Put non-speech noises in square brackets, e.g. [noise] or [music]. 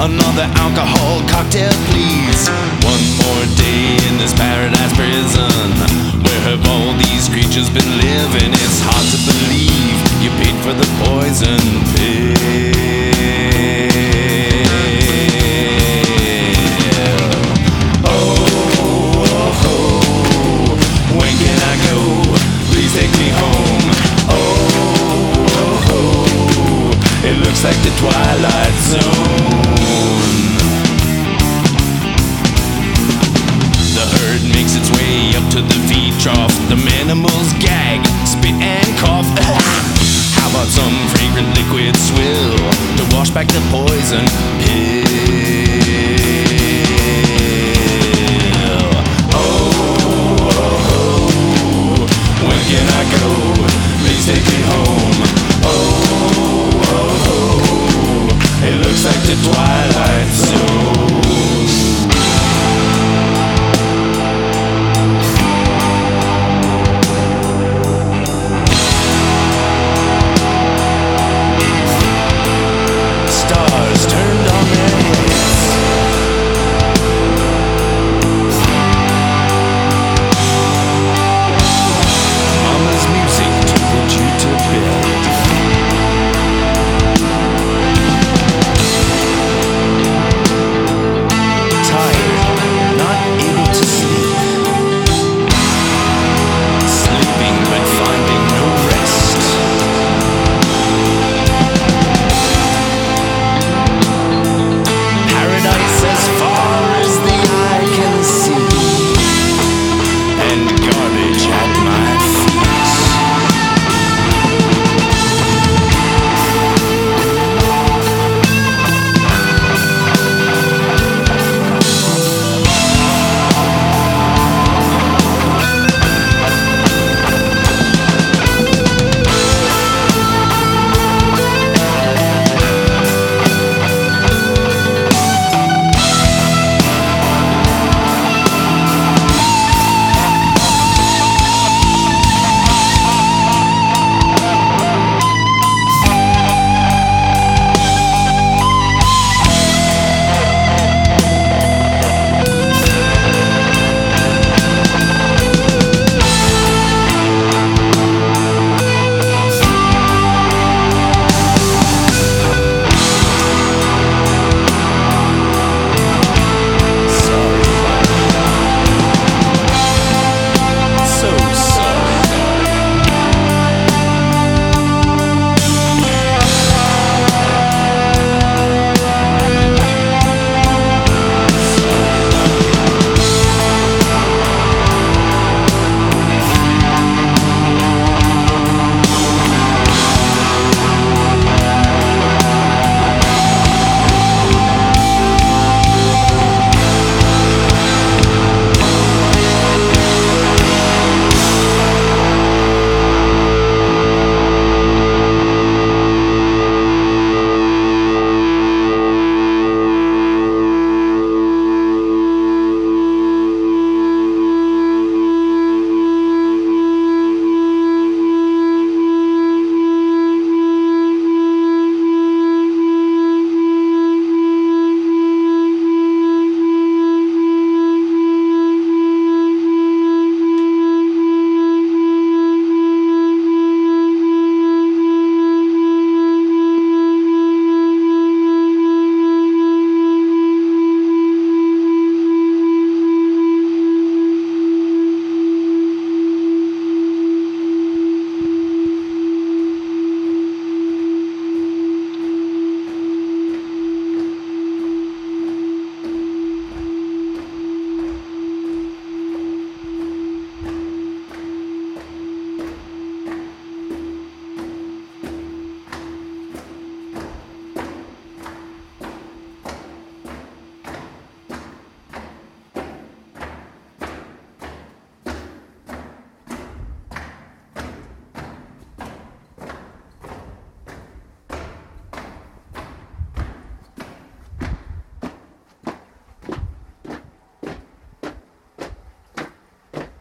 Another alcohol cocktail, please. One more day in this paradise prison. Where have all these creatures been living? It's hard to believe you paid for the poison pill. The animals gag, spit, and cough. [laughs] How about some fragrant liquid swill to wash back the poison pill? Oh, oh, oh, when can I go? Please take me home. Oh, oh, oh, oh it looks like the Twilight Zone.